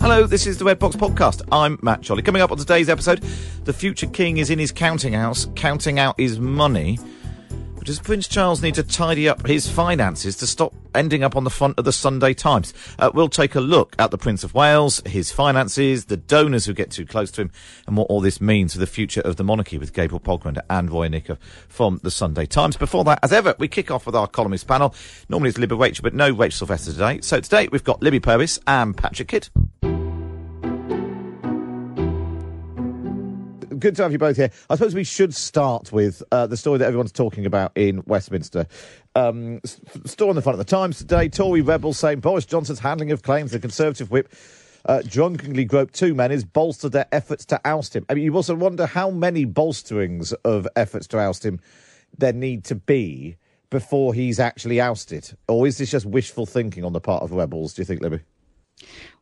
Hello, this is the Red Box Podcast. I'm Matt Chorley. Coming up on today's episode, the future king is in his counting house, counting out his money. But does Prince Charles need to tidy up his finances to stop ending up on the front of the Sunday Times? Uh, we'll take a look at the Prince of Wales, his finances, the donors who get too close to him, and what all this means for the future of the monarchy with Gabriel Pogrund and Roya Nikkhah from the Sunday Times. Before that, as ever, we kick off with our columnist panel. Normally it's Libby Rachel, but no Rachel Sylvester today. So today we've got Libby Purves and Patrick Kidd. Good to have you both here. I suppose we should start with uh, the story that everyone's talking about in Westminster. Um, story on the front of the Times today: Tory rebels saying Boris Johnson's handling of claims the Conservative whip uh, drunkenly groped two men has bolstered their efforts to oust him. I mean, you also wonder how many bolsterings of efforts to oust him there need to be before he's actually ousted, or is this just wishful thinking on the part of rebels? Do you think, Libby?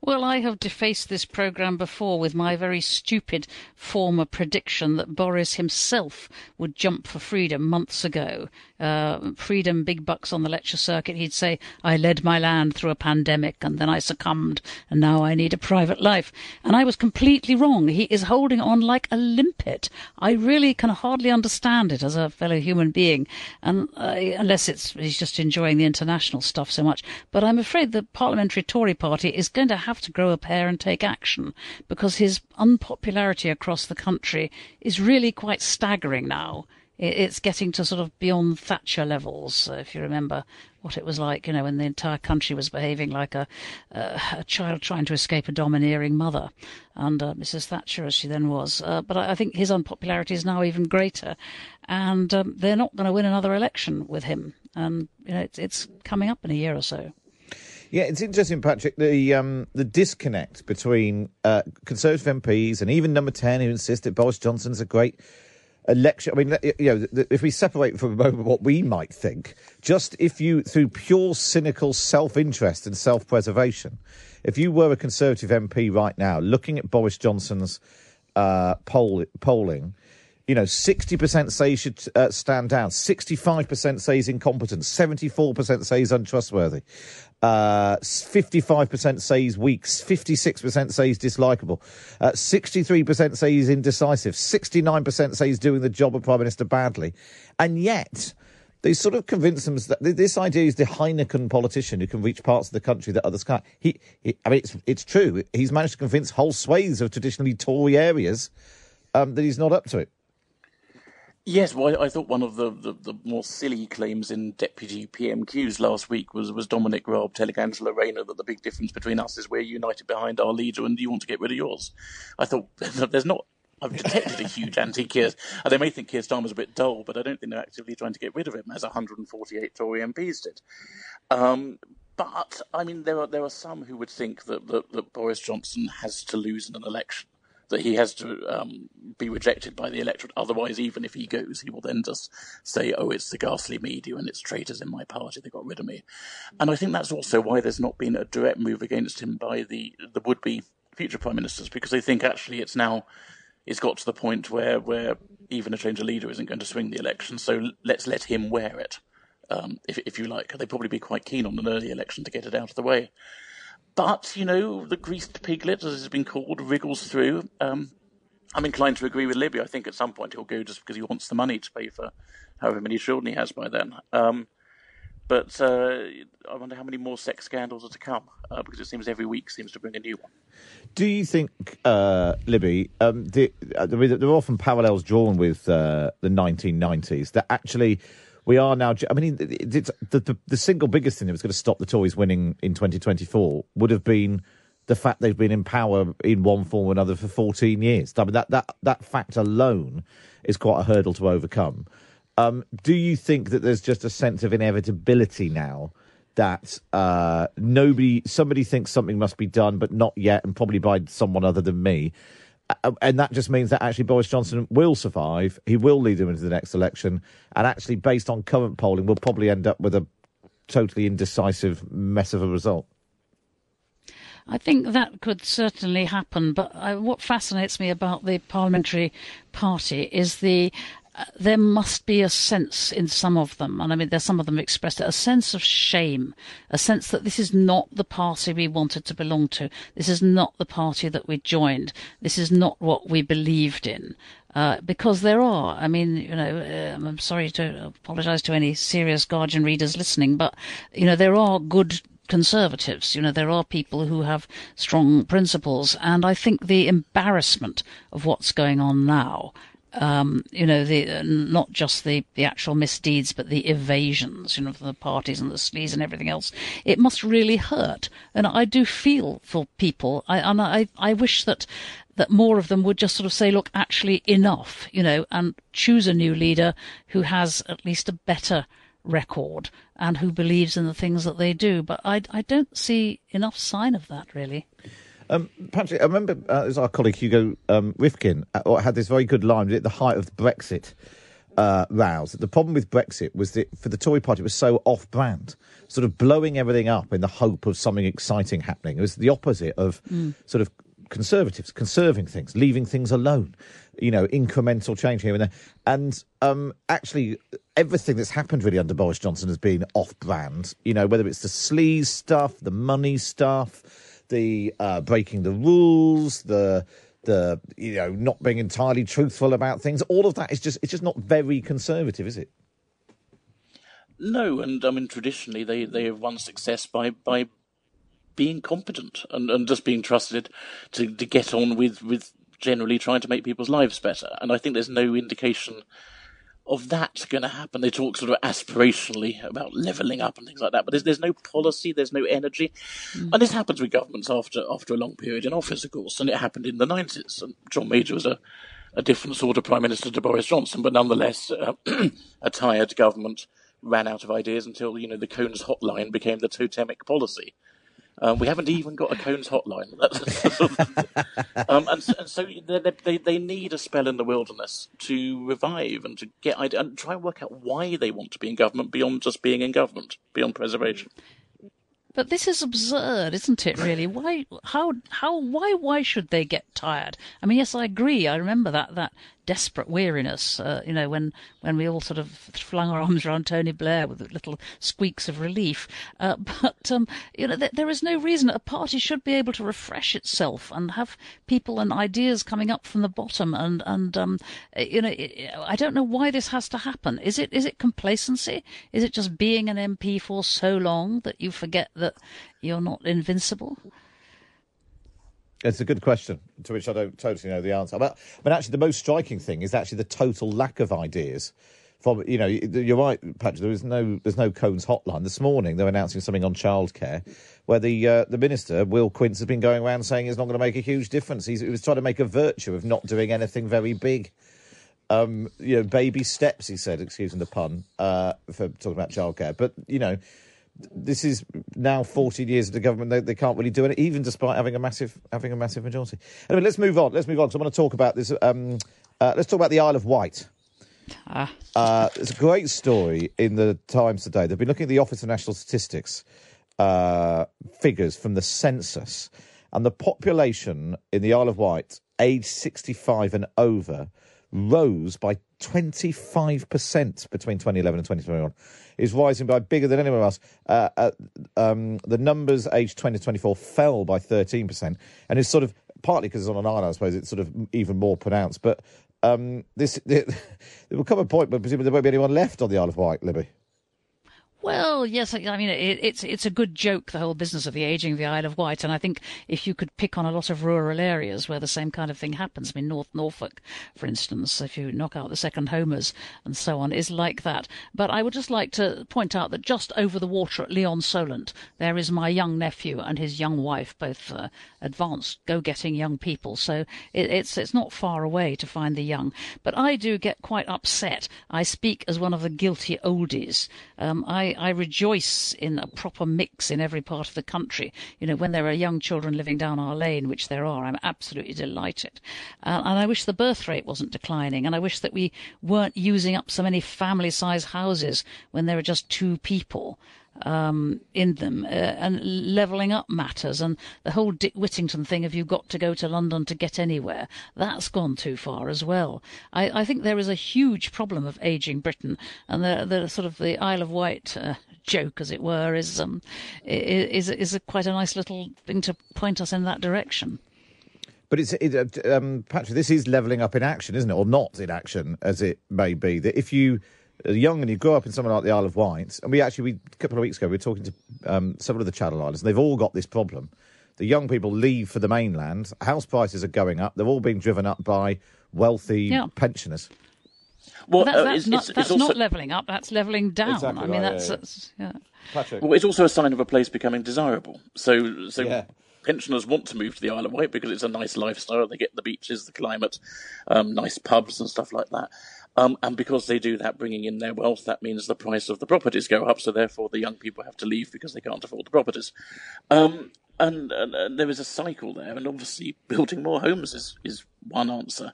Well, I have defaced this programme before with my very stupid former prediction that Boris himself would jump for freedom months ago. Uh, freedom, big bucks on the lecture circuit. He'd say, I led my land through a pandemic and then I succumbed and now I need a private life. And I was completely wrong. He is holding on like a limpet. I really can hardly understand it as a fellow human being, and uh, unless it's he's just enjoying the international stuff so much. But I'm afraid the parliamentary Tory party is going to have have to grow a pair and take action because his unpopularity across the country is really quite staggering now. It's getting to sort of beyond Thatcher levels, uh, if you remember what it was like, you know, when the entire country was behaving like a, uh, a child trying to escape a domineering mother under Mrs. Thatcher, as she then was. Uh, but I, I, think his unpopularity is now even greater, and um, they're not going to win another election with him. And you know, it's, it's coming up in a year or so. Yeah, it's interesting, Patrick. The um, the disconnect between uh, Conservative MPs and even Number Ten, who insist that Boris Johnson's a great election. I mean, you know, if we separate for a moment what we might think, just if you, through pure cynical self interest and self preservation, if you were a Conservative MP right now looking at Boris Johnson's uh, poll, polling, you know, 60% say he should uh, stand down, 65% say he's incompetent, 74% say he's untrustworthy. Uh, 55% say he's weak. 56% say he's dislikable. Uh, 63% say he's indecisive. 69% say he's doing the job of Prime Minister badly. And yet, they sort of convince them that this idea is the Heineken politician who can reach parts of the country that others can't. He, he I mean, it's, it's true. He's managed to convince whole swathes of traditionally Tory areas um, that he's not up to it. Yes, well, I thought one of the, the, the, more silly claims in deputy PMQs last week was, was Dominic Raab telling Angela Rayner that the big difference between us is we're united behind our leader and you want to get rid of yours. I thought there's not. I've detected a huge anti-Keir. They may think Keir Starmer's a bit dull, but I don't think they're actively trying to get rid of him, as 148 Tory MPs did. Um, but I mean, there are there are some who would think that, that, that Boris Johnson has to lose in an election that he has to um, be rejected by the electorate. Otherwise, even if he goes, he will then just say, "Oh, it's the ghastly media and it's traitors in my party. They got rid of me." And I think that's also why there's not been a direct move against him by the the would-be future prime ministers because they think actually it's now it's got to the point where where even a change of leader isn't going to swing the election. So let's let him wear it. um, if, if you like. They'd probably be quite keen on an early election to get it out of the way. But, you know, the greased piglet, as it's been called, wriggles through. Um, I'm inclined to agree with Libby. I think at some point he'll go just because he wants the money to pay for however many children he has by then. Um, but uh, I wonder how many more sex scandals are to come uh, because it seems every week seems to bring a new one. Do you think, uh, Libby, um, the, uh, there are often parallels drawn with uh, the 1990s that actually we are now. I mean, the, the, the single biggest thing that was going to stop the Tories winning in 2024 would have been the fact they've been in power in one form or another for 14 years. I mean, that, that, that fact alone is quite a hurdle to overcome. Um, do you think that there's just a sense of inevitability now that uh, nobody, somebody thinks something must be done, but not yet, and probably by someone other than me? Uh, and that just means that actually Boris Johnson will survive. He will lead them into the next election. And actually, based on current polling, we'll probably end up with a totally indecisive mess of a result. I think that could certainly happen, but I, what fascinates me about the parliamentary party is the there must be a sense in some of them, and I mean, there's some of them expressed it, a sense of shame, a sense that this is not the party we wanted to belong to. This is not the party that we joined. This is not what we believed in. Uh, because there are, I mean, you know, uh, I'm sorry to apologise to any serious Guardian readers listening, but, you know, there are good conservatives. You know, there are people who have strong principles, and I think the embarrassment of what's going on now um, you know, the not just the, the actual misdeeds, but the evasions, you know, the parties and the sleaze and everything else. It must really hurt, and I do feel for people. I and I I wish that that more of them would just sort of say, look, actually enough, you know, and choose a new leader who has at least a better record and who believes in the things that they do. But I I don't see enough sign of that really. Um, Patrick, I remember uh, as our colleague Hugo um, Rifkind uh, had this very good line at the height of the Brexit uh, rows. The problem with Brexit was that for the Tory party, it was so off brand, sort of blowing everything up in the hope of something exciting happening. It was the opposite of mm. sort of conservatives, conserving things, leaving things alone, you know, incremental change here and there. And um, actually, everything that's happened really under Boris Johnson has been off brand, you know, whether it's the sleaze stuff, the money stuff the uh, breaking the rules, the the you know not being entirely truthful about things. All of that is just it's just not very conservative, is it? No, and I mean traditionally they, they have won success by by being competent and, and just being trusted to, to get on with, with generally trying to make people's lives better. And I think there's no indication of that going to happen. They talk sort of aspirationally about levelling up and things like that, but there's, there's no policy, there's no energy. Mm. And this happens with governments after after a long period in office, of course, and it happened in the 90s. And John Major was a, a different sort of Prime Minister to Boris Johnson, but nonetheless, uh, a tired government ran out of ideas until, you know, the Cones hotline became the totemic policy. Um, we haven't even got a Cones hotline. um, and, and, so they, they, they, need a spell in the wilderness to revive and to get and try and work out why they want to be in government beyond just being in government, beyond preservation. But this is absurd, isn't it? Really? Why? How? How? Why? Why should they get tired? I mean, yes, I agree. I remember that that desperate weariness, uh, you know, when, when we all sort of flung our arms around Tony Blair with little squeaks of relief. Uh, but, um, you know, th- there is no reason a party should be able to refresh itself and have people and ideas coming up from the bottom. And, and um, you know, I don't know why this has to happen. Is it, is it complacency? Is it just being an MP for so long that you forget that you're not invincible? It's a good question to which I don't totally know the answer. But, but actually, the most striking thing is actually the total lack of ideas. From you know, you're right, Patrick. There is no there's no Cones hotline. This morning they're announcing something on childcare, where the uh, the minister Will Quince has been going around saying it's not going to make a huge difference. He's, he was trying to make a virtue of not doing anything very big. Um, you know, baby steps. He said, excusing the pun, uh, for talking about childcare. But you know, this is now 14 years of the government. They, they can't really do it, even despite having a massive having a massive majority. Anyway, let's move on. Let's move on because I want to talk about this. Um, uh, let's talk about the Isle of Wight. Ah. Uh, it's a great story in the Times today. They've been looking at the Office of National Statistics uh, figures from the census, and the population in the Isle of Wight, aged 65 and over, rose by 25% between 2011 and 2021. Is rising by bigger than anywhere else. Uh, uh, um, the numbers aged 20 to 24 fell by 13%, and it's sort of partly because it's on an island, I suppose it's sort of even more pronounced. But um, this there will come a point where presumably there won't be anyone left on the Isle of Wight, Libby. Well, yes, I mean it, it's it's a good joke the whole business of the aging of the Isle of Wight, and I think if you could pick on a lot of rural areas where the same kind of thing happens, I mean North Norfolk, for instance, if you knock out the second homers and so on, is like that. But I would just like to point out that just over the water at Lee-on-Solent, there is my young nephew and his young wife, both uh, advanced, go-getting young people. So it, it's it's not far away to find the young. But I do get quite upset. I speak as one of the guilty oldies. Um, I I, rejoice in a proper mix in every part of the country. You know, when there are young children living down our lane, which there are, I'm absolutely delighted. Uh, and I wish the birth rate wasn't declining. And I wish that we weren't using up so many family size houses when there are just two people um, in them uh, and levelling up matters and the whole Dick Whittington thing of you've got to go to London to get anywhere that's gone too far as well. I, I think there is a huge problem of ageing Britain and the, the sort of the Isle of Wight uh, joke, as it were, is um, is is a quite a nice little thing to point us in that direction. But it's it, um, Patrick. This is levelling up in action, isn't it, or not in action, as it may be. That if you young and you grow up in somewhere like the Isle of Wight, and we actually, we, a couple of weeks ago, we were talking to um, several of the Channel Islands, and they've all got this problem. The young people leave for the mainland, house prices are going up, they're all being driven up by wealthy yeah. pensioners. Well, that's, uh, that's, uh, it's, not, it's, that's it's also... not levelling up, that's levelling down. Exactly I mean, right, that's, yeah, that's yeah. Patrick. Well, it's also a sign of a place becoming desirable. So, so yeah. pensioners want to move to the Isle of Wight because it's a nice lifestyle. They get the beaches, the climate, um, nice pubs and stuff like that. Um, and because they do that, bringing in their wealth, that means the price of the properties go up. So therefore, the young people have to leave because they can't afford the properties. Um, and, and, and, there is a cycle there, and obviously, building more homes is, is one answer.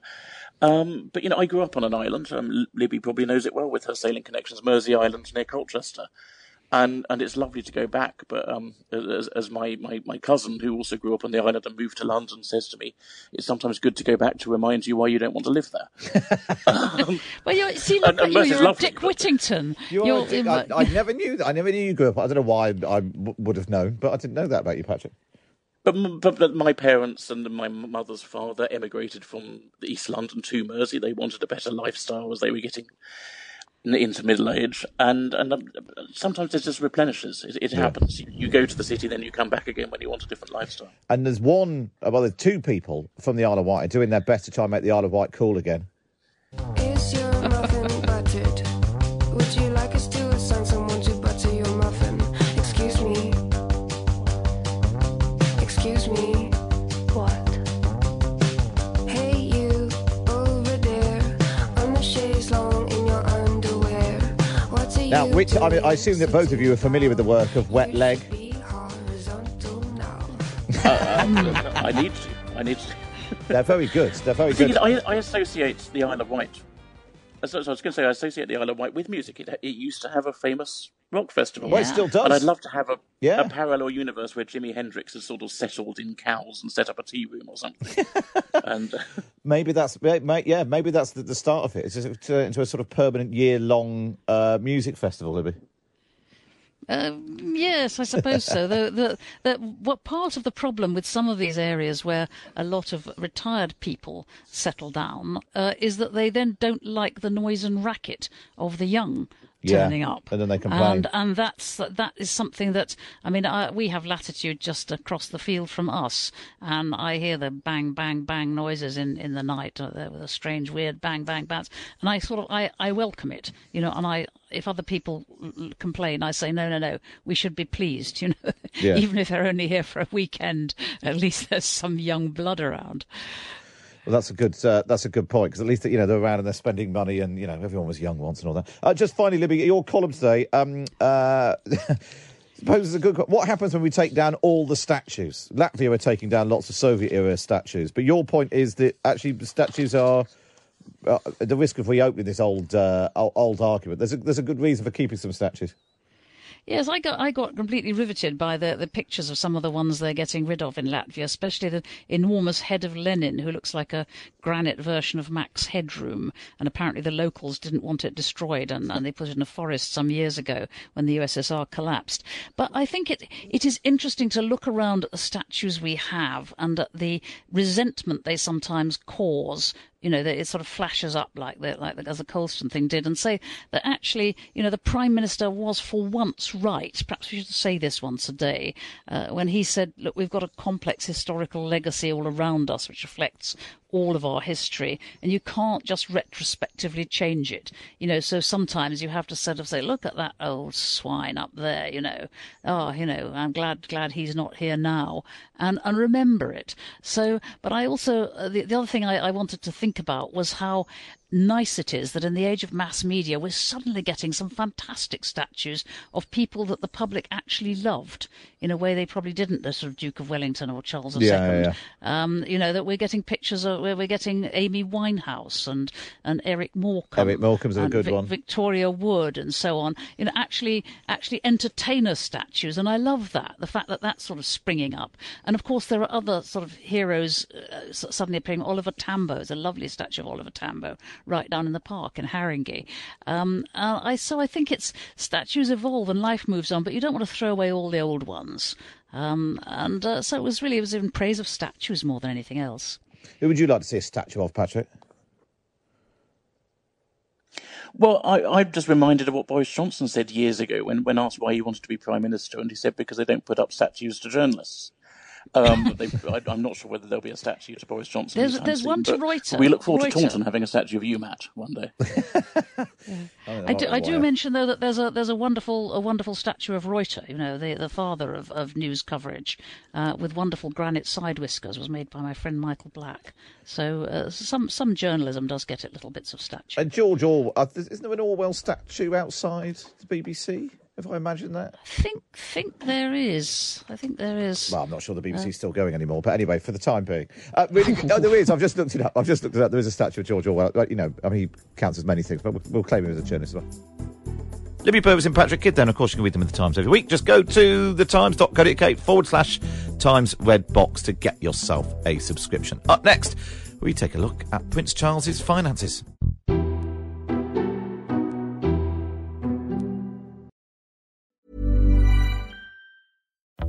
Um, but you know, I grew up on an island. Um, Libby probably knows it well with her sailing connections, Mersea Island near Colchester and and it's lovely to go back. But um, as, as my, my, my cousin, who also grew up on the island and moved to London, says to me, it's sometimes good to go back to remind you why you don't want to live there. um, well, you see, look and, and you, you're lovely, Dick Whittington. You are Dick, I, I, never knew that. I never knew you grew up. I don't know why I, I w- would have known, but I didn't know that about you, Patrick. But, but, but, my parents and my mother's father emigrated from East London to Mersea. They wanted a better lifestyle as they were getting into middle age, and and um, sometimes it just replenishes. It, it yeah. happens. You, you, go to the city, then you come back again when you want a different lifestyle. And there's one, well, there's two people from the Isle of Wight doing their best to try and make the Isle of Wight cool again. Now, which I, mean, I assume that both of you are familiar with the work of Wet Leg. uh, I need to. I need to. They're very good. They're very good. Is, I, I, associate the Isle of Wight. So, so I was going to say, I associate the Isle of Wight with music. It, it used to have a famous rock festival. Well, it still does. And I'd love to have a, yeah. a parallel universe where Jimi Hendrix has sort of settled in Cowes and set up a tea room or something. and uh, maybe that's yeah, maybe that's the, the start of it. It's just into a sort of permanent year long uh, music festival, Libby. Uh, yes, I suppose so. the, the, the, what part of the problem with some of these areas where a lot of retired people settle down uh, is that they then don't like the noise and racket of the young turning yeah. up, and then they complain. And and that's that is something that I mean I, we have latitude just across the field from us, and I hear the bang bang bang noises in in the night, uh, with a strange weird bang bang bangs, and I sort of I I welcome it, you know, and I if other people complain, I say no no no, we should be pleased, you know, yeah. even if they're only here for a weekend, at least there's some young blood around. Well, that's a good uh, that's a good point because at least you know they're around and they're spending money and you know everyone was young once and all that. Uh, just finally, Libby, your column today. Um, uh, a good. What happens when we take down all the statues? Latvia are taking down lots of Soviet era statues, but your point is that actually the statues are. Uh, the risk of reopening this old uh, old argument. There's a there's a good reason for keeping some statues. Yes, I got I got completely riveted by the, the pictures of some of the ones they're getting rid of in Latvia, especially the enormous head of Lenin, who looks like a granite version of Max Headroom. And apparently the locals didn't want it destroyed, and, and they put it in a forest some years ago when the USSR collapsed. But I think it it is interesting to look around at the statues we have and at the resentment they sometimes cause you know, that it sort of flashes up like the, like the, as the Colston thing did, and say that actually, you know, the Prime Minister was for once right. Perhaps we should say this once a day, uh, when he said, look, we've got a complex historical legacy all around us, which reflects all of our history, and you can't just retrospectively change it. You know, so sometimes you have to sort of say, look at that old swine up there, you know. Oh, you know, I'm glad glad he's not here now, and and remember it. So, but I also uh, the the other thing I, I wanted to think about was how nice it is that in the age of mass media, we're suddenly getting some fantastic statues of people that the public actually loved in a way they probably didn't, the sort of Duke of Wellington or Charles II. Yeah, yeah, yeah. Um, you know, that we're getting pictures of, where we're getting Amy Winehouse and, and Eric Morecambe. Eric Morecambe's a good one. Victoria Wood and so on. You know, actually, actually entertainer statues. And I love that, the fact that that's sort of springing up. And of course, there are other sort of heroes uh, suddenly appearing. Oliver Tambo is a lovely statue of Oliver Tambo right down in the park in Haringey. Um, uh, I so I think it's statues evolve and life moves on, but you don't want to throw away all the old ones. Um, and uh, so it was really it was in praise of statues more than anything else. Who would you like to see a statue of, Patrick? Well, I, am just reminded of what Boris Johnson said years ago when, when asked why he wanted to be prime minister, and he said because they don't put up statues to journalists. Um, they, I, am not sure whether there'll be a statue to Boris Johnson. There's, there's soon, one to Reuters. We look forward Reuters. to Taunton having a statue of you, Matt, one day. yeah. I, do, I do mention though that there's a there's a wonderful a wonderful statue of Reuter, you know, the the father of, of news coverage, uh, with wonderful granite side whiskers, was made by my friend Michael Black. So uh, some some journalism does get at little bits of statue. And George Orwell, uh, isn't there an Orwell statue outside the BBC? If I imagine that, I think think there is. I think there is. Well, I'm not sure the BBC's uh, still going anymore, but anyway, for the time being, uh, really, no, there is. I've just looked it up. I've just looked it up. There is a statue of George Orwell. You know, I mean, he counts as many things, but we'll, we'll claim him as a journalist as well. Libby Purves and Patrick Kidd, then, of course, you can read them in the Times every week. Just go to thetimes.co.uk forward slash Times Red Box to get yourself a subscription. Up next, we take a look at Prince Charles's finances.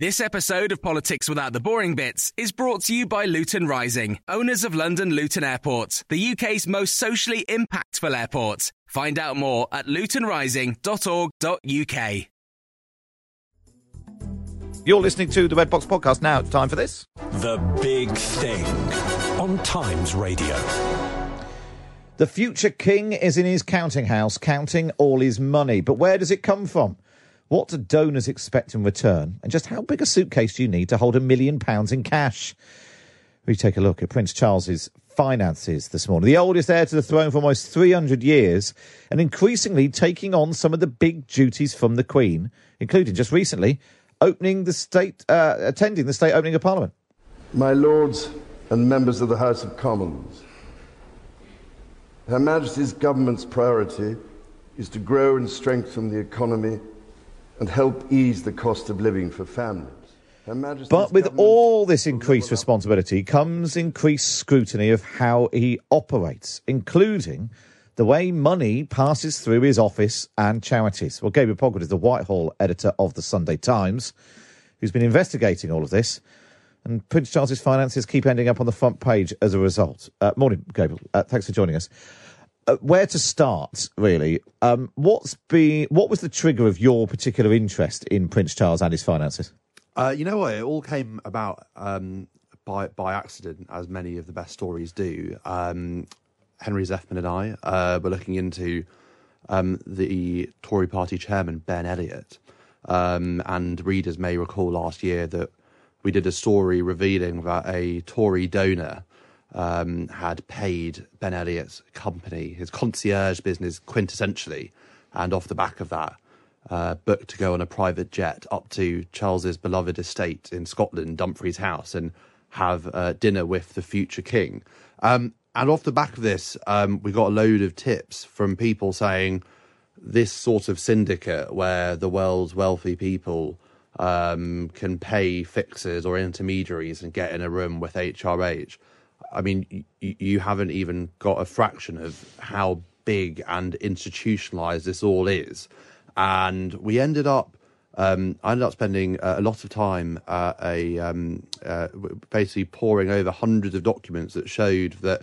This episode of Politics Without the Boring Bits is brought to you by Luton Rising, owners of London Luton Airport, the UK's most socially impactful airport. Find out more at lutonrising.org.uk. You're listening to the Red Box Podcast. Now it's time for this. The Big Thing on Times Radio. The future king is in his counting house, counting all his money. But where does it come from? What do donors expect in return? And just how big a suitcase do you need to hold a million pounds in cash? We take a look at Prince Charles's finances this morning. The oldest heir to the throne for almost 300 years, and increasingly taking on some of the big duties from the Queen, including just recently opening the state, uh, attending the state opening of Parliament. My lords and members of the House of Commons, Her Majesty's government's priority is to grow and strengthen the economy and help ease the cost of living for families. But with all this increased responsibility comes increased scrutiny of how he operates, including the way money passes through his office and charities. Well, Gabriel Pogrund is the Whitehall editor of the Sunday Times, who's been investigating all of this. And Prince Charles's finances keep ending up on the front page as a result. Uh, morning, Gabriel. Uh, thanks for joining us. Uh, where to start, really? Um, what's been, what was the trigger of your particular interest in Prince Charles and his finances? Uh, you know what? It all came about um, by by accident, as many of the best stories do. Um, Henry Zeffman and I uh, were looking into um, the Tory party chairman, Ben Elliott. Um, and readers may recall last year that we did a story revealing that a Tory donor um, had paid Ben Elliott's company, his concierge business, quintessentially. And off the back of that, uh, booked to go on a private jet up to Charles's beloved estate in Scotland, Dumfries House, and have uh, dinner with the future king. Um, and off the back of this, um, we got a load of tips from people saying this sort of syndicate where the world's wealthy people um, can pay fixers or intermediaries and get in a room with HRH. I mean, y- you haven't even got a fraction of how big and institutionalized this all is. And we ended up um, I ended up spending uh, a lot of time uh, a um, uh, basically poring over hundreds of documents that showed that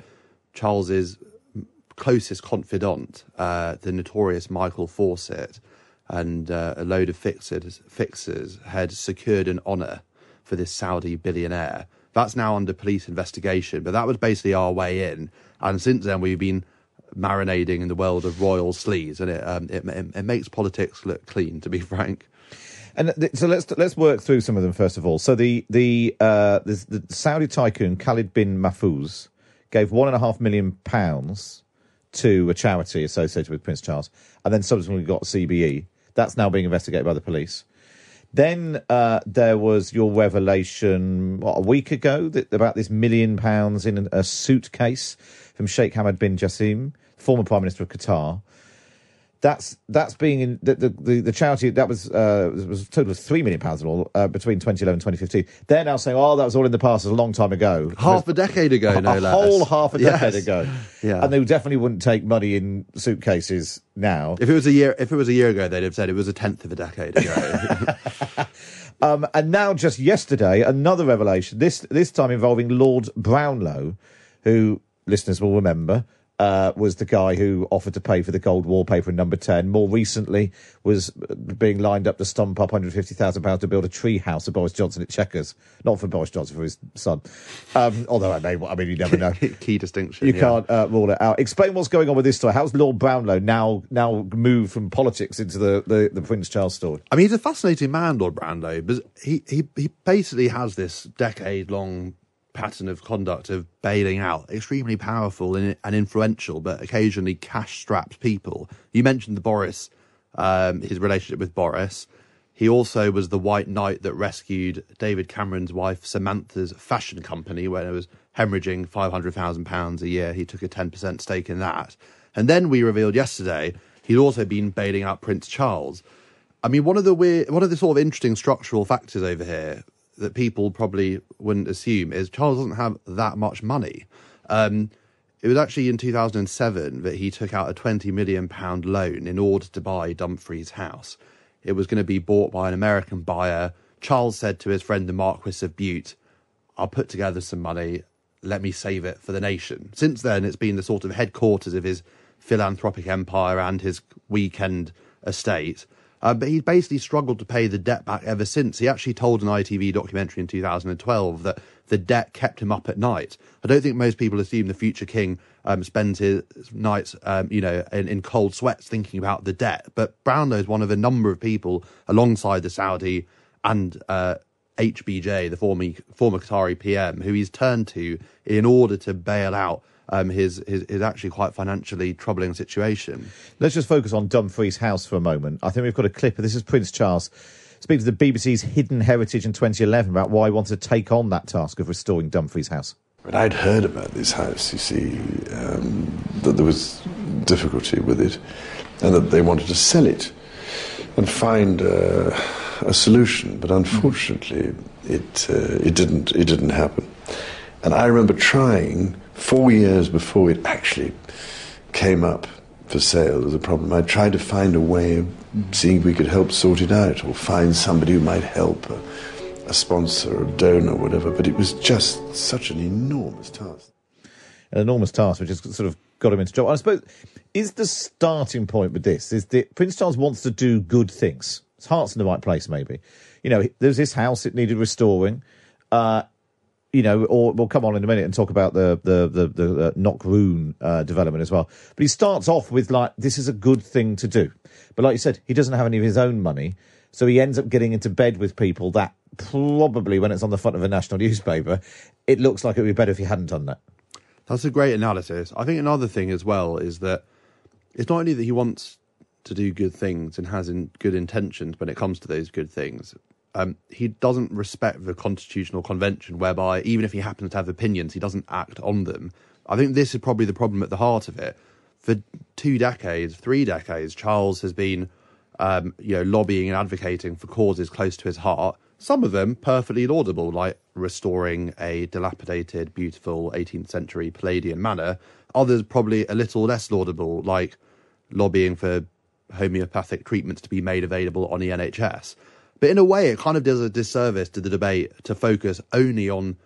Charles's closest confidant, uh, the notorious Michael Fawcett, and uh, a load of fixers, fixers had secured an honour for this Saudi billionaire. That's now under police investigation, but that was basically our way in. And since then, we've been marinating in the world of royal sleaze, and it, um, it, it, it makes politics look clean, to be frank. And th- so let's let's work through some of them first of all. So the the uh, the, Saudi tycoon Khalid bin Mahfouz gave one and a half million pounds to a charity associated with Prince Charles, and then subsequently got CBE. That's now being investigated by the police. Then uh, there was your revelation what, a week ago that, about this million pounds in a suitcase from Sheikh Hamad bin Jassim, former Prime Minister of Qatar that's that's being in the the, the charity that was uh, was a total of three million pounds in all uh, between 2011 and 2015. They're now saying, "Oh, that was all in the past, it was a long time ago, half a decade ago, a, no a whole half a decade yes. ago." Yeah, and they definitely wouldn't take money in suitcases now. If it was a year, if it was a year ago, they'd have said it was a tenth of a decade ago. um, and now, just yesterday, another revelation. This this time involving Lord Brownlow, who listeners will remember uh, was the guy who offered to pay for the gold wallpaper in number 10. More recently, was being lined up to stump up £150,000 to build a tree house for Boris Johnson at Chequers. Not for Boris Johnson, for his son. Um, although I may, I mean, you never know. Key distinction. You yeah. can't uh, rule it out. Explain what's going on with this story. How's Lord Brownlow now now moved from politics into the, the, the Prince Charles story? I mean, he's a fascinating man, Lord Brownlow, but he, he, he basically has this decade long pattern of conduct of bailing out extremely powerful and, influential, but occasionally cash strapped people. You mentioned the Boris, um, his relationship with Boris. He also was the white knight that rescued David Cameron's wife Samantha's fashion company when it was hemorrhaging £500,000 a year. He took a 10% stake in that. And then we revealed yesterday he'd also been bailing out Prince Charles. I mean, one of the weird, one of the sort of interesting structural factors over here that people probably wouldn't assume is Charles doesn't have that much money. Um, it was actually in 2007 that he took out a 20 million pound loan in order to buy Dumfries House. It was going to be bought by an American buyer. Charles said to his friend the Marquis of Bute, "I'll put together some money. Let me save it for the nation." Since then, it's been the sort of headquarters of his philanthropic empire and his weekend estate. Uh, but he's basically struggled to pay the debt back ever since. He actually told an ITV documentary in 2012 that the debt kept him up at night. I don't think most people assume the future king um, spends his nights, um, you know, in, in, cold sweats thinking about the debt. But Brownlow is one of a number of people alongside the Saudi and uh, HBJ, the former former Qatari PM, who he's turned to in order to bail out um, his, his, his actually quite financially troubling situation. Let's just focus on Dumfries House for a moment. I think we've got a clip. Of this is Prince Charles speaking to the BBC's Hidden Heritage in 2011 about why he wanted to take on that task of restoring Dumfries House. But I'd heard about this house, you see, um, that there was difficulty with it, and that they wanted to sell it and find uh, a solution, but unfortunately, it uh, it didn't it didn't happen. And I remember trying four years before it actually came up for sale as a problem. I tried to find a way of seeing if we could help sort it out or find somebody who might help, a, a sponsor, a donor, whatever. But it was just such an enormous task. An enormous task, which has sort of got him into trouble. I suppose is the starting point with this is that Prince Charles wants to do good things. His heart's in the right place, maybe. You know, there's this house; it needed restoring. Uh, you know, or we'll come on in a minute and talk about the the the, the uh, Knockroon uh, development as well. But he starts off with like, this is a good thing to do. But like you said, he doesn't have any of his own money, so he ends up getting into bed with people that probably, when it's on the front of a national newspaper, it looks like it would be better if he hadn't done that. That's a great analysis. I think another thing as well is that it's not only that he wants to do good things and has in good intentions when it comes to those good things. Um, he doesn't respect the constitutional convention, whereby even if he happens to have opinions, he doesn't act on them. I think this is probably the problem at the heart of it. For two decades, three decades, Charles has been, um, you know, lobbying and advocating for causes close to his heart. Some of them perfectly laudable, like restoring a dilapidated, beautiful 18th century Palladian manor. Others probably a little less laudable, like lobbying for homeopathic treatments to be made available on the NHS. But in a way, it kind of does a disservice to the debate to focus only on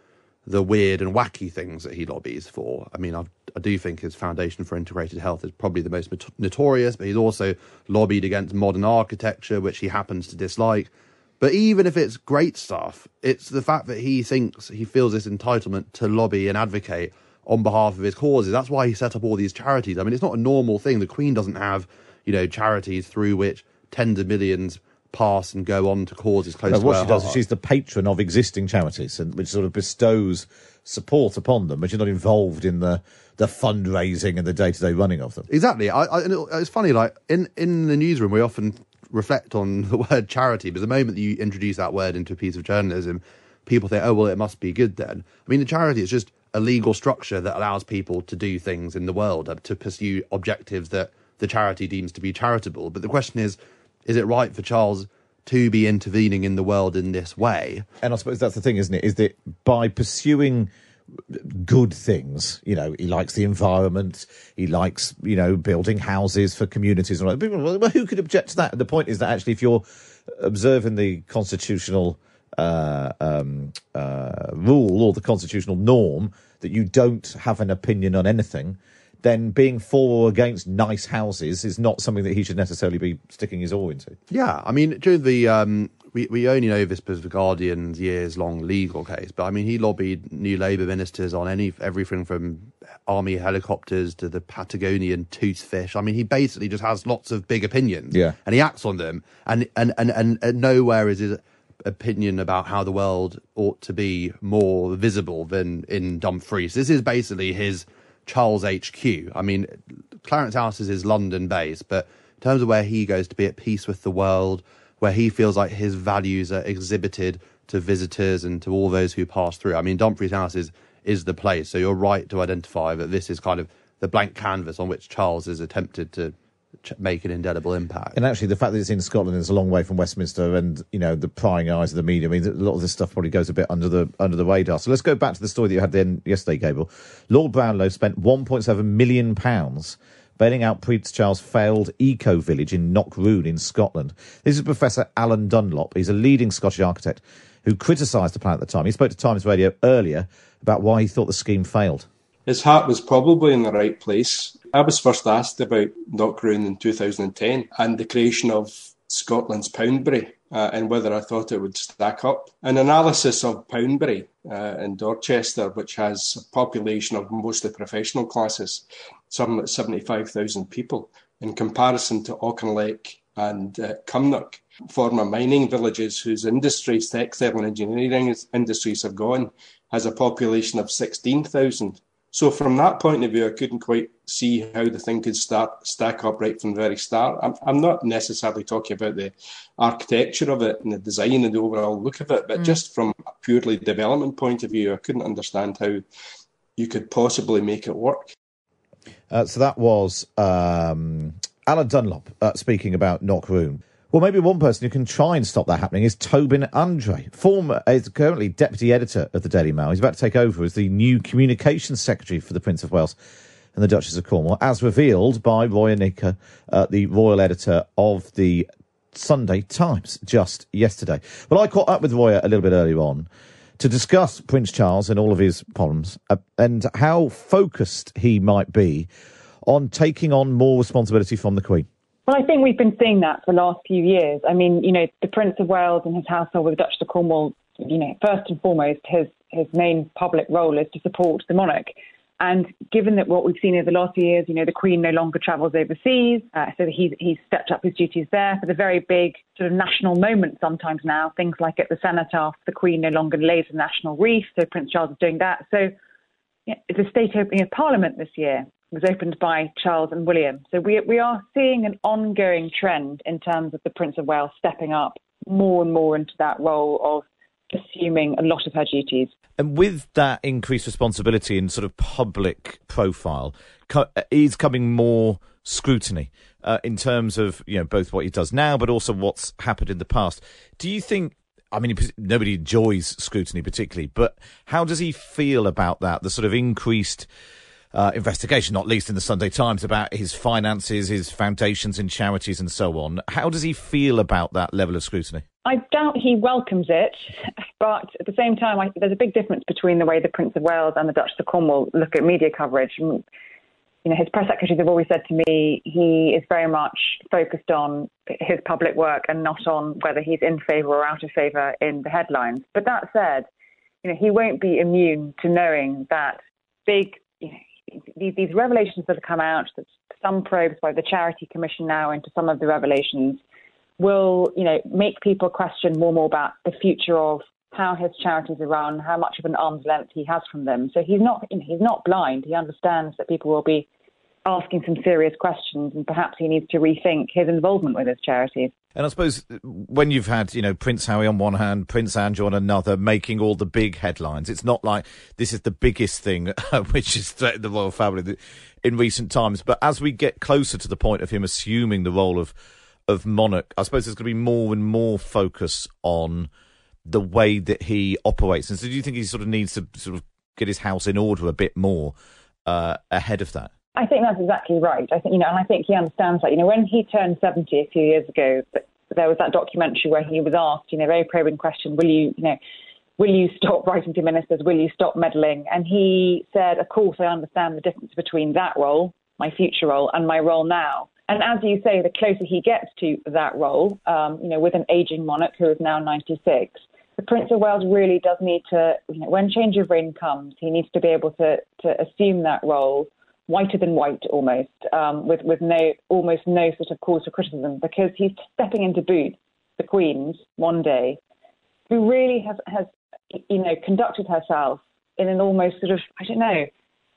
the weird and wacky things that he lobbies for. I mean, I've, i do think his Foundation for Integrated Health is probably the most notorious, but he's also lobbied against modern architecture, which he happens to dislike. But even if it's great stuff, it's the fact that he thinks he feels this entitlement to lobby and advocate on behalf of his causes. That's why he set up all these charities. I mean, it's not a normal thing. The Queen doesn't have, you know, charities through which tens of millions pass and go on to causes close no, to what she does heart. is she's the patron of existing charities, and which sort of bestows support upon them, but she's not involved in the the fundraising and the day to day running of them. Exactly. I, I, it's funny, like in in the newsroom, we often reflect on the word charity, but the moment that you introduce that word into a piece of journalism, people think, oh well, it must be good then. I mean, the charity is just a legal structure that allows people to do things in the world uh, to pursue objectives that the charity deems to be charitable. But the question is, is it right for Charles to be intervening in the world in this way? And I suppose that's the thing, isn't it? Is that by pursuing good things, you know, he likes the environment, he likes, you know, building houses for communities and all. Well, who could object to that? The point is that actually, if you're observing the constitutional uh, um, uh, rule or the constitutional norm that you don't have an opinion on anything, then being for or against nice houses is not something that he should necessarily be sticking his oar into. Yeah, I mean, during the um, we we only know this because of the Guardian's years long legal case, but I mean, he lobbied new Labour ministers on any everything from army helicopters to the Patagonian toothfish. I mean, he basically just has lots of big opinions, Yeah. and he acts on them, and and and and, and nowhere is his opinion about how the world ought to be more visible than in Dumfries. This is basically his Charles HQ. I mean, Clarence House is his London base, but in terms of where he goes to be at peace with the world, where he feels like his values are exhibited to visitors and to all those who pass through. I mean, Dumfries House is, is the place. So you're right to identify that this is kind of the blank canvas on which Charles has attempted to make an indelible impact. And actually, the fact that it's in Scotland is a long way from Westminster, and you know the prying eyes of the media. I mean, a lot of this stuff probably goes a bit under the under the radar. So let's go back to the story that you had then yesterday, Gable. Lord Brownlow spent 1.7 million pounds bailing out Prince Charles' failed eco village in Knockroon in Scotland. This is Professor Alan Dunlop. He's a leading Scottish architect who criticised the plan at the time. He spoke to Times Radio earlier about why he thought the scheme failed. His heart was probably in the right place. I was first asked about Knockroon in 2010 and the creation of Scotland's Poundbury uh, and whether I thought it would stack up. An analysis of Poundbury uh, in Dorchester, which has a population of mostly professional classes, some like 75,000 people, in comparison to Auchinleck and uh, Cumnock, former mining villages whose industries, textile and engineering industries have gone, has a population of 16,000. So from that point of view, I couldn't quite see how the thing could start stack up right from the very start. I'm, I'm not necessarily talking about the architecture of it and the design and the overall look of it, but just from a purely development point of view, I couldn't understand how you could possibly make it work. Uh, so that was um, Alan Dunlop uh, speaking about Knockroon. Well, maybe one person who can try and stop that happening is Tobyn Andreae, former is currently deputy editor of the Daily Mail. He's about to take over as the new communications secretary for the Prince of Wales and the Duchess of Cornwall, as revealed by Roya Nikkhah, uh, the royal editor of the Sunday Times, just yesterday. Well, I caught up with Roya a little bit earlier on to discuss Prince Charles and all of his problems uh, and how focused he might be on taking on more responsibility from the Queen. Well, I think we've been seeing that for the last few years. I mean, you know, the Prince of Wales and his household with the Duchess of Cornwall, you know, first and foremost, his, his main public role is to support the monarch. And given that what we've seen over the last few years, you know, the Queen no longer travels overseas, uh, so he's, he's stepped up his duties there for the very big sort of national moments sometimes now, things like at the Cenotaph, the Queen no longer lays the national wreath, so Prince Charles is doing that. So yeah, the state opening of Parliament this year was opened by Charles and William. So we, we are seeing an ongoing trend in terms of the Prince of Wales stepping up more and more into that role of assuming a lot of her duties. And with that increased responsibility and sort of public profile, co- is coming more scrutiny uh, in terms of you know both what he does now, but also what's happened in the past. Do you think? I mean, nobody enjoys scrutiny particularly, but how does he feel about that? The sort of increased uh, investigation, not least in the Sunday Times, about his finances, his foundations and charities, and so on. How does he feel about that level of scrutiny? I doubt he welcomes it, but at the same time, I, there's a big difference between the way the Prince of Wales and the Duchess of Cornwall look at media coverage. You know, his press secretaries have always said to me he is very much focused on his public work and not on whether he's in favour or out of favour in the headlines. But that said, you know, he won't be immune to knowing that big, these, these revelations that have come out, that some probes by the Charity Commission now into some of the revelations, will you know make people question more and more about the future of how his charities are run, how much of an arm's length he has from them. So he's not he's not blind. He understands that people will be asking some serious questions, and perhaps he needs to rethink his involvement with his charities. And I suppose when you've had, you know, Prince Harry on one hand, Prince Andrew on another, making all the big headlines, it's not like this is the biggest thing which has threatened the royal family in recent times. But as we get closer to the point of him assuming the role of of monarch, I suppose there's going to be more and more focus on the way that he operates. And so, do you think he sort of needs to sort of get his house in order a bit more uh, ahead of that? I think that's exactly right. I think you know, and I think he understands that. You know, when he turned seventy a few years ago, there was that documentary where he was asked, you know, very probing question, "Will you, you know, will you stop writing to ministers? Will you stop meddling?" And he said, "Of course, I understand the difference between that role, my future role, and my role now." And as you say, the closer he gets to that role, um, you know, with an aging monarch who is now 96, the Prince of Wales really does need to, you know, when change of reign comes, he needs to be able to, to assume that role whiter than white almost, um, with, with no, almost no sort of cause for criticism because he's stepping into boots, the Queen's, one day, who really has, has, you know, conducted herself in an almost sort of, I don't know,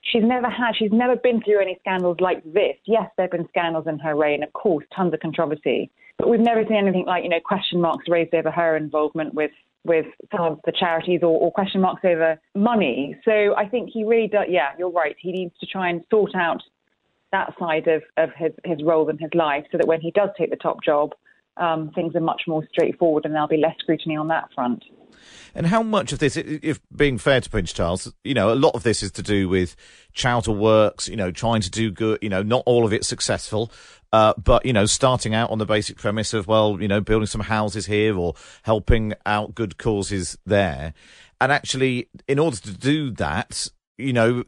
she's never had, she's never been through any scandals like this. Yes, there have been scandals in her reign, of course, tons of controversy, but we've never seen anything like, you know, question marks raised over her involvement with with some of the charities or, or, question marks over money. So I think he really does, yeah, you're right. He needs to try and sort out that side of, of his, his role and his life so that when he does take the top job, um, things are much more straightforward and there'll be less scrutiny on that front. And how much of this, if being fair to Prince Charles, you know, a lot of this is to do with charitable works, you know, trying to do good, you know, not all of it successful. Uh, but you know, starting out on the basic premise of well, you know, building some houses here or helping out good causes there, and actually, in order to do that, you know,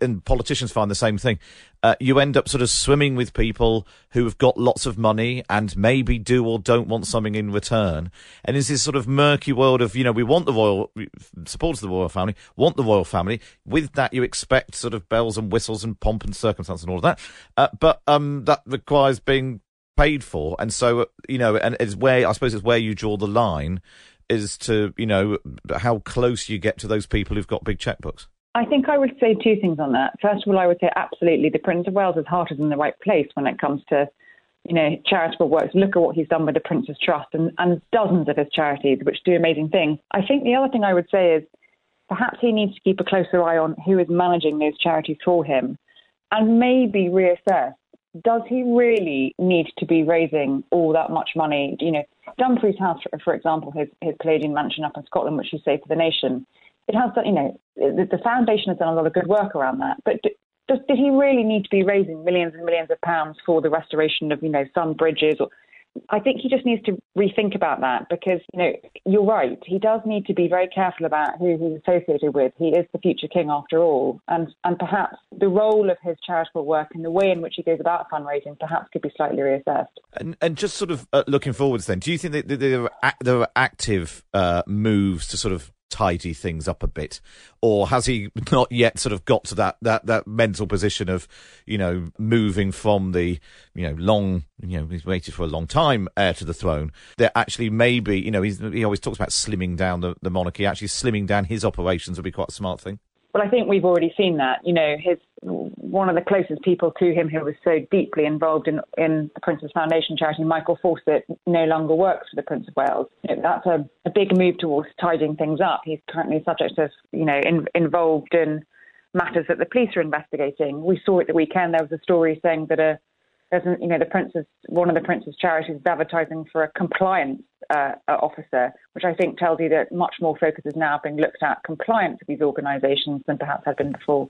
and politicians find the same thing. Uh, you end up sort of swimming with people who have got lots of money and maybe do or don't want something in return. And it's this sort of murky world of, you know, we want the royal, supporters of the royal family, want the royal family. With that, you expect sort of bells and whistles and pomp and circumstance and all of that. Uh, but um, that requires being paid for. And so, you know, and it's where, I suppose it's where you draw the line is to, you know, how close you get to those people who've got big checkbooks. I think I would say two things on that. First of all, I would say absolutely the Prince of Wales' heart is in the right place when it comes to, you know, charitable works. Look at what he's done with the Prince's Trust and, and dozens of his charities, which do amazing things. I think the other thing I would say is perhaps he needs to keep a closer eye on who is managing those charities for him and maybe reassess does he really need to be raising all that much money? You know, Dumfries House, for, example, his, his Palladian mansion up in Scotland, which you saved for the nation, it has, you know, the, the foundation has done a lot of good work around that. But does, did he really need to be raising millions and millions of pounds for the restoration of, you know, some bridges or I think he just needs to rethink about that because, you know, you're right. He does need to be very careful about who he's associated with. He is the future king after all. And, and perhaps the role of his charitable work and the way in which he goes about fundraising perhaps could be slightly reassessed. And, and just sort of uh, looking forwards then, do you think that there are, there are active uh, moves to sort of tidy things up a bit, or has he not yet sort of got to that that that mental position of, you know, moving from the you know long you know he's waited for a long time heir to the throne. That actually maybe you know he always talks about slimming down the, the monarchy. Actually, slimming down his operations would be quite a smart thing. Well, I think we've already seen that. You know, his one of the closest people to him who was so deeply involved in, in the Prince's Foundation charity, Michael Fawcett, no longer works for the Prince of Wales. You know, that's a, a big move towards tidying things up. He's currently subject to, you know, in, involved in matters that the police are investigating. We saw at the weekend there was a story saying that a there's you know the prince's one of the prince's charities is advertising for a compliance uh, officer, which I think tells you that much more focus is now being looked at compliance of these organisations than perhaps had been before.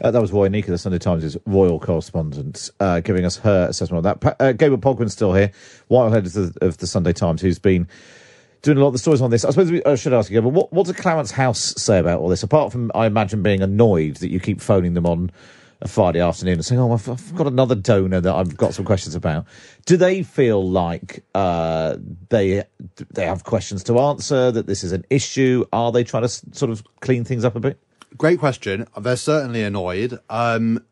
Uh, that was Roya Nikkhah, the Sunday Times' royal correspondent, uh, giving us her assessment on that. Uh, Gabriel Pogrund's still here, while head of the, of the, Sunday Times, who's been doing a lot of the stories on this. I suppose we, I should ask you, but what, what does Clarence House say about all this? Apart from, I imagine, being annoyed that you keep phoning them on a Friday afternoon and saying, "Oh, I've, I've, got another donor that I've got some questions about." Do they feel like uh, they they have questions to answer? That this is an issue? Are they trying to sort of clean things up a bit? Great question. They're certainly annoyed. Um,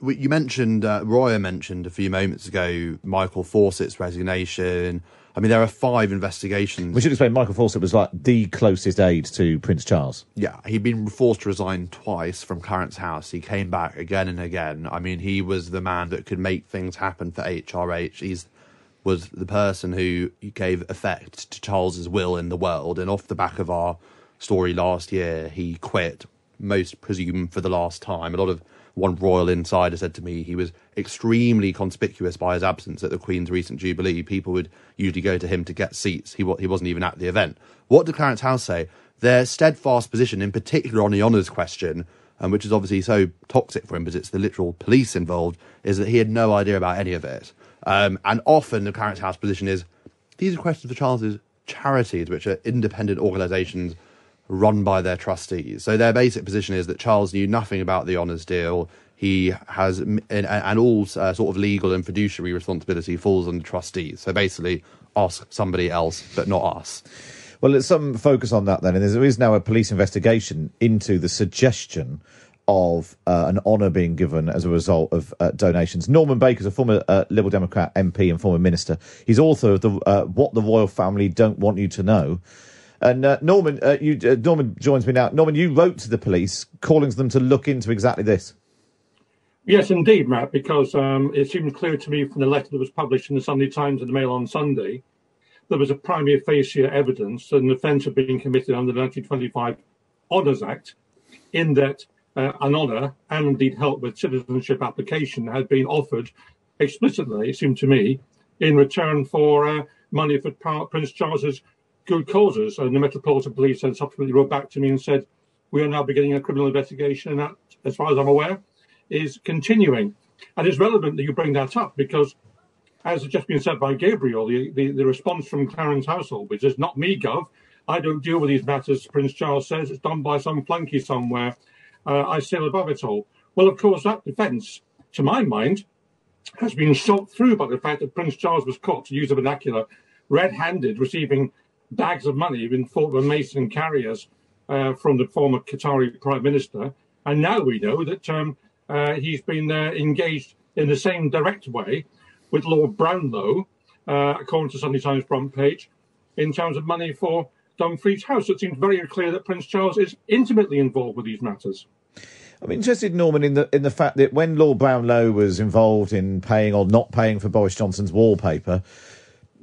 you mentioned uh, Roya mentioned a few moments ago Michael Fawcett's resignation. I mean, there are five investigations. We should explain Michael Fawcett was like the closest aide to Prince Charles. Yeah, he'd been forced to resign twice from Clarence House. He came back again and again. I mean, he was the man that could make things happen for HRH. He's was the person who gave effect to Charles's will in the world. And off the back of our story last year, he quit, most presume for the last time. A lot of one royal insider said to me he was extremely conspicuous by his absence at the Queen's recent Jubilee. People would usually go to him to get seats. He, he wasn't even at the event. What did Clarence House say? Their steadfast position, in particular on the honours question, um, which is obviously so toxic for him because it's the literal police involved, is that he had no idea about any of it. Um, and often the Clarence House position is these are questions for Charles's charities, which are independent organisations run by their trustees. So their basic position is that Charles knew nothing about the honours deal. He has, and, all uh, sort of legal and fiduciary responsibility falls on the trustees. So basically, ask somebody else, but not us. Well, let's some focus on that then. And there is now a police investigation into the suggestion of uh, an honour being given as a result of uh, donations. Norman Baker is a former uh, Liberal Democrat MP and former minister. He's author of the uh, "What the Royal Family Don't Want You to Know." And uh, Norman, uh, you, uh, Norman joins me now. Norman, you wrote to the police calling them to look into exactly this. Yes, indeed, Matt, because um, it seemed clear to me from the letter that was published in the Sunday Times and the Mail on Sunday there was a prima facie evidence that an offence had been committed under the 1925 Honours Act, in that uh, an honour and indeed help with citizenship application had been offered explicitly, it seemed to me, in return for uh, money for Prince Charles's good causes. And the Metropolitan Police then subsequently wrote back to me and said, we are now beginning a criminal investigation, and that, as far as I'm aware, is continuing. And it's relevant that you bring that up because, as has just been said by Gabriel, the, the, the response from Clarence household, which is not me, Gov, I don't deal with these matters, Prince Charles says, it's done by some flunky somewhere. Uh, I sail above it all. Well, of course, that defence, to my mind, has been shot through by the fact that Prince Charles was caught, to use a vernacular, red handed, receiving bags of money been in Fortnum Mason carriers uh, from the former Qatari Prime Minister. And now we know that um, uh, he's been uh, engaged in the same direct way with Lord Brownlow, uh, according to Sunday Times front page, in terms of money for Dumfries House. So it seems very clear that Prince Charles is intimately involved with these matters. I'm interested, Norman, in the in the fact that when Lord Brownlow was involved in paying or not paying for Boris Johnson's wallpaper,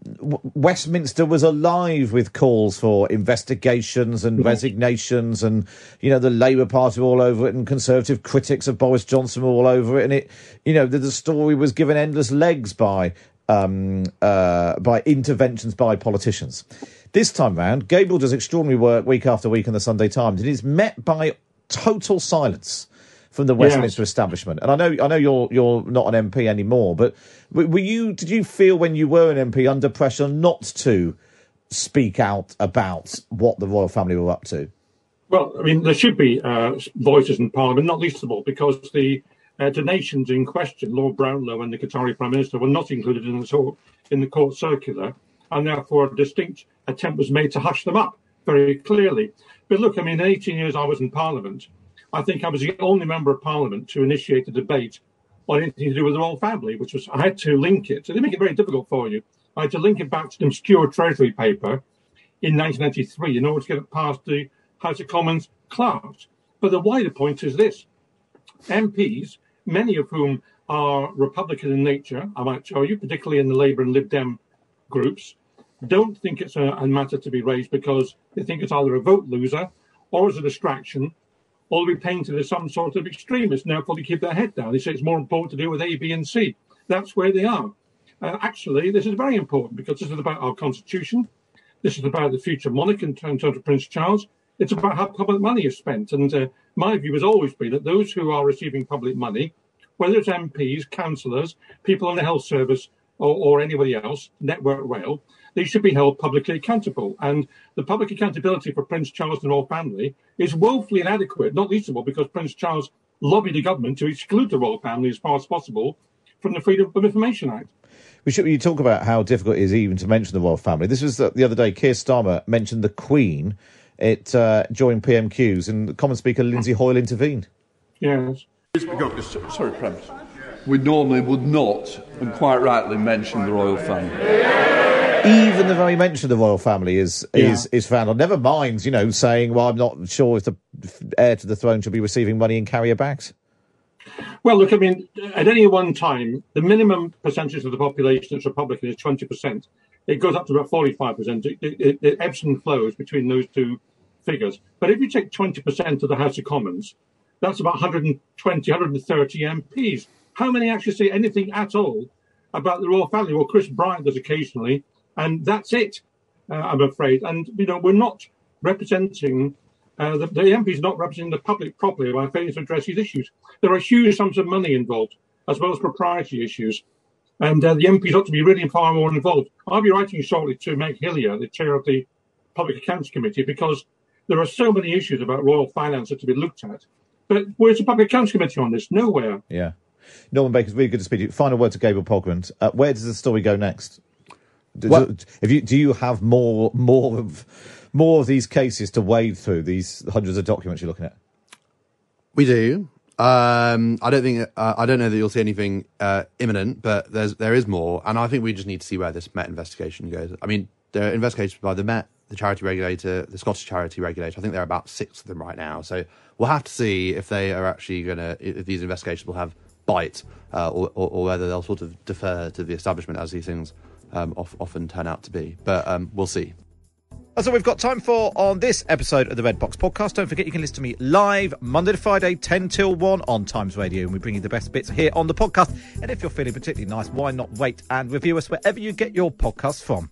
Westminster was alive with calls for investigations and resignations, and you know the Labour Party all over it, and Conservative critics of Boris Johnson were all over it, and it, you know, the, the story was given endless legs by um, uh, by interventions by politicians. This time round, Gabriel does extraordinary work week after week in the Sunday Times, and is met by total silence from the Westminster yes. establishment. And I know, I know you're you're not an MP anymore, but were you? Did you feel when you were an MP under pressure not to speak out about what the royal family were up to? Well, I mean, there should be uh, voices in Parliament, not least of all because the uh, donations in question, Lord Brownlow and the Qatari Prime Minister, were not included in the, in the court circular, and therefore a distinct attempt was made to hush them up very clearly. But look, I mean, 18 years I was in Parliament, I think I was the only member of parliament to initiate a debate on anything to do with the royal family, which was I had to link it. So they make it very difficult for you. I had to link it back to the obscure Treasury paper in 1993 in order to get it past the House of Commons clerks. But the wider point is this MPs, many of whom are Republican in nature, I might tell you, particularly in the Labour and Lib Dem groups, don't think it's a, a matter to be raised because they think it's either a vote loser or as a distraction or be painted as some sort of extremist. Now, probably keep their head down. They say it's more important to do with A, B, and C. That's where they are. Uh, actually, this is very important because this is about our constitution. This is about the future monarch in terms of Prince Charles. It's about how public money is spent. And uh, my view has always been that those who are receiving public money, whether it's MPs, councillors, people in the health service, or, or anybody else, Network Rail, they should be held publicly accountable. And the public accountability for Prince Charles and the royal family is woefully inadequate, not least of all because Prince Charles lobbied the government to exclude the royal family as far as possible from the Freedom of Information Act. We should you talk about how difficult it is even to mention the royal family. This was the, the other day. Keir Starmer mentioned the Queen it, uh, during PMQs, and the Common Speaker Lindsay Hoyle intervened. Yes. Sorry, Premise. We normally would not, and quite rightly, mention the royal family even the very mention of the royal family is is yeah. is found on. Never mind, you know, saying, "Well, I'm not sure if the heir to the throne should be receiving money in carrier bags." Well, look, I mean, at any one time, the minimum percentage of the population that's Republican is 20%. It goes up to about 45%. It, it, it ebbs and flows between those two figures. But if you take 20% of the House of Commons, that's about 120, 130 MPs. How many actually say anything at all about the royal family? Well, Chris Bryant does occasionally, and that's it. Uh, I'm afraid, and you know we're not representing uh, the, the MPs not representing the public properly by failing to address these issues. There are huge sums of money involved, as well as proprietary issues, and uh, the MPs ought to be really far more involved. I'll be writing shortly to Meg Hillier, the chair of the Public Accounts Committee, because there are so many issues about royal finance that to be looked at. But where's the Public Accounts Committee on this? Nowhere. Yeah. Norman Baker's really good to speak to you. Final word to Gabriel Pogrund. Uh, where does the story go next? Do, if you do you have more more of more of these cases to wade through these hundreds of documents you're looking at? We do. Um, I don't think uh, I don't know that you'll see anything uh, imminent, but there's there is more, and I think we just need to see where this Met investigation goes. I mean, there are investigations by the Met, the charity regulator, the Scottish charity regulator. I think there are about six of them right now. So we'll have to see if they are actually going to if these investigations will have bite, uh, or, or, or whether they'll sort of defer to the establishment as these things um, often turn out to be. But um, we'll see. That's all we've got time for on this episode of the Red Box Podcast. Don't forget you can listen to me live Monday to Friday, 10 till 1 on Times Radio, and we bring you the best bits here on the podcast. And if you're feeling particularly nice, why not wait and review us wherever you get your podcast from?